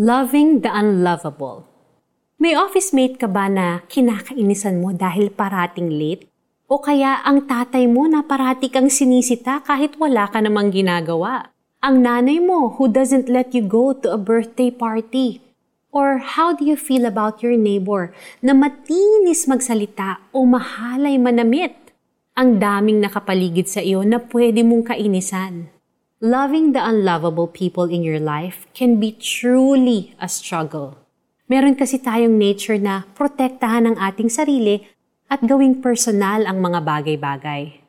Loving the unlovable. May office mate ka ba na kinakainisan mo dahil parating late? O kaya ang tatay mo na parati kang sinisita kahit wala ka namang ginagawa? Ang nanay mo who doesn't let you go to a birthday party? Or how do you feel about your neighbor na matinis magsalita o mahalay manamit? Ang daming nakapaligid sa iyo na pwede mong kainisan. Loving the unlovable people in your life can be truly a struggle. Meron kasi tayong nature na protektahan ang ating sarili at gawing personal ang mga bagay-bagay.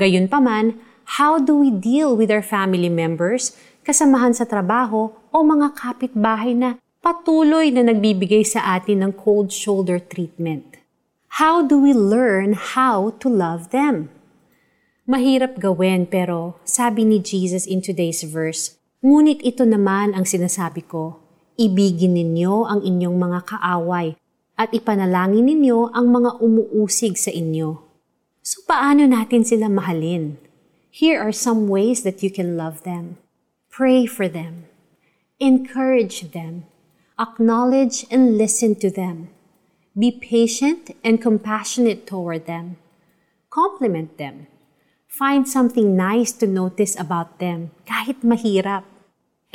Gayunpaman, how do we deal with our family members, kasamahan sa trabaho o mga kapitbahay na patuloy na nagbibigay sa atin ng cold shoulder treatment? How do we learn how to love them? Mahirap gawin pero sabi ni Jesus in today's verse, Ngunit ito naman ang sinasabi ko, ibigin ninyo ang inyong mga kaaway at ipanalangin ninyo ang mga umuusig sa inyo. So paano natin sila mahalin? Here are some ways that you can love them. Pray for them. Encourage them. Acknowledge and listen to them. Be patient and compassionate toward them. Compliment them Find something nice to notice about them, kahit mahirap.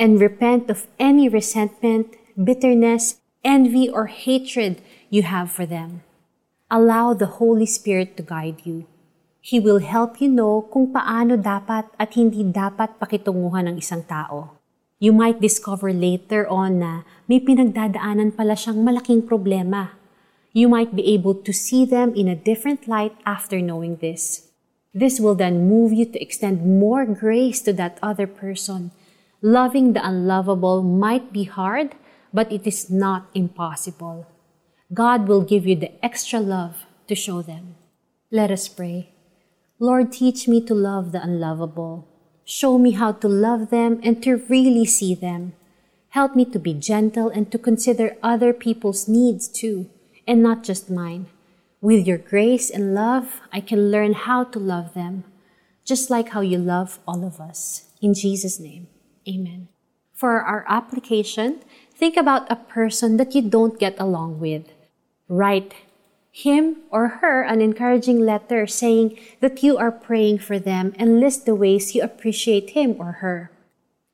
And repent of any resentment, bitterness, envy, or hatred you have for them. Allow the Holy Spirit to guide you. He will help you know kung paano dapat at hindi dapat pakitunguhan ng isang tao. You might discover later on na may pinagdadaanan pala siyang malaking problema. You might be able to see them in a different light after knowing this. This will then move you to extend more grace to that other person. Loving the unlovable might be hard, but it is not impossible. God will give you the extra love to show them. Let us pray. Lord, teach me to love the unlovable. Show me how to love them and to really see them. Help me to be gentle and to consider other people's needs too, and not just mine. With your grace and love, I can learn how to love them, just like how you love all of us. In Jesus' name, amen. For our application, think about a person that you don't get along with. Write him or her an encouraging letter saying that you are praying for them and list the ways you appreciate him or her.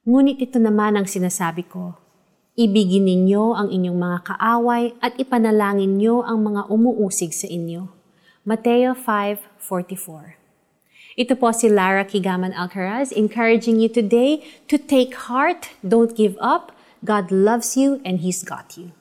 Ngunit ito naman ang sinasabi ko, Ibigin ninyo ang inyong mga kaaway at ipanalangin nyo ang mga umuusig sa inyo. Mateo 5.44 Ito po si Lara Kigaman Alcaraz encouraging you today to take heart, don't give up, God loves you and He's got you.